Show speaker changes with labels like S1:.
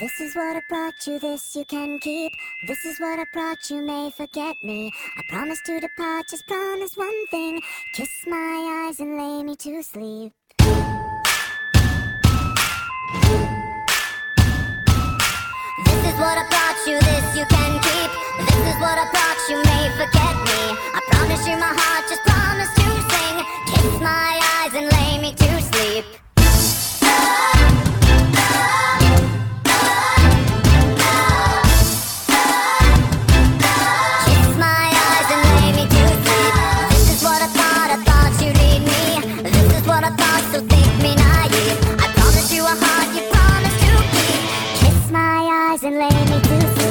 S1: This is what I brought you, this you can keep. This is what I brought you, may forget me. I promise to depart, just promise one thing. Kiss my eyes and lay me to sleep. This is what I brought you, this you can keep. This is what I brought you, may forget me. I promise you my heart, just promise to and let me do.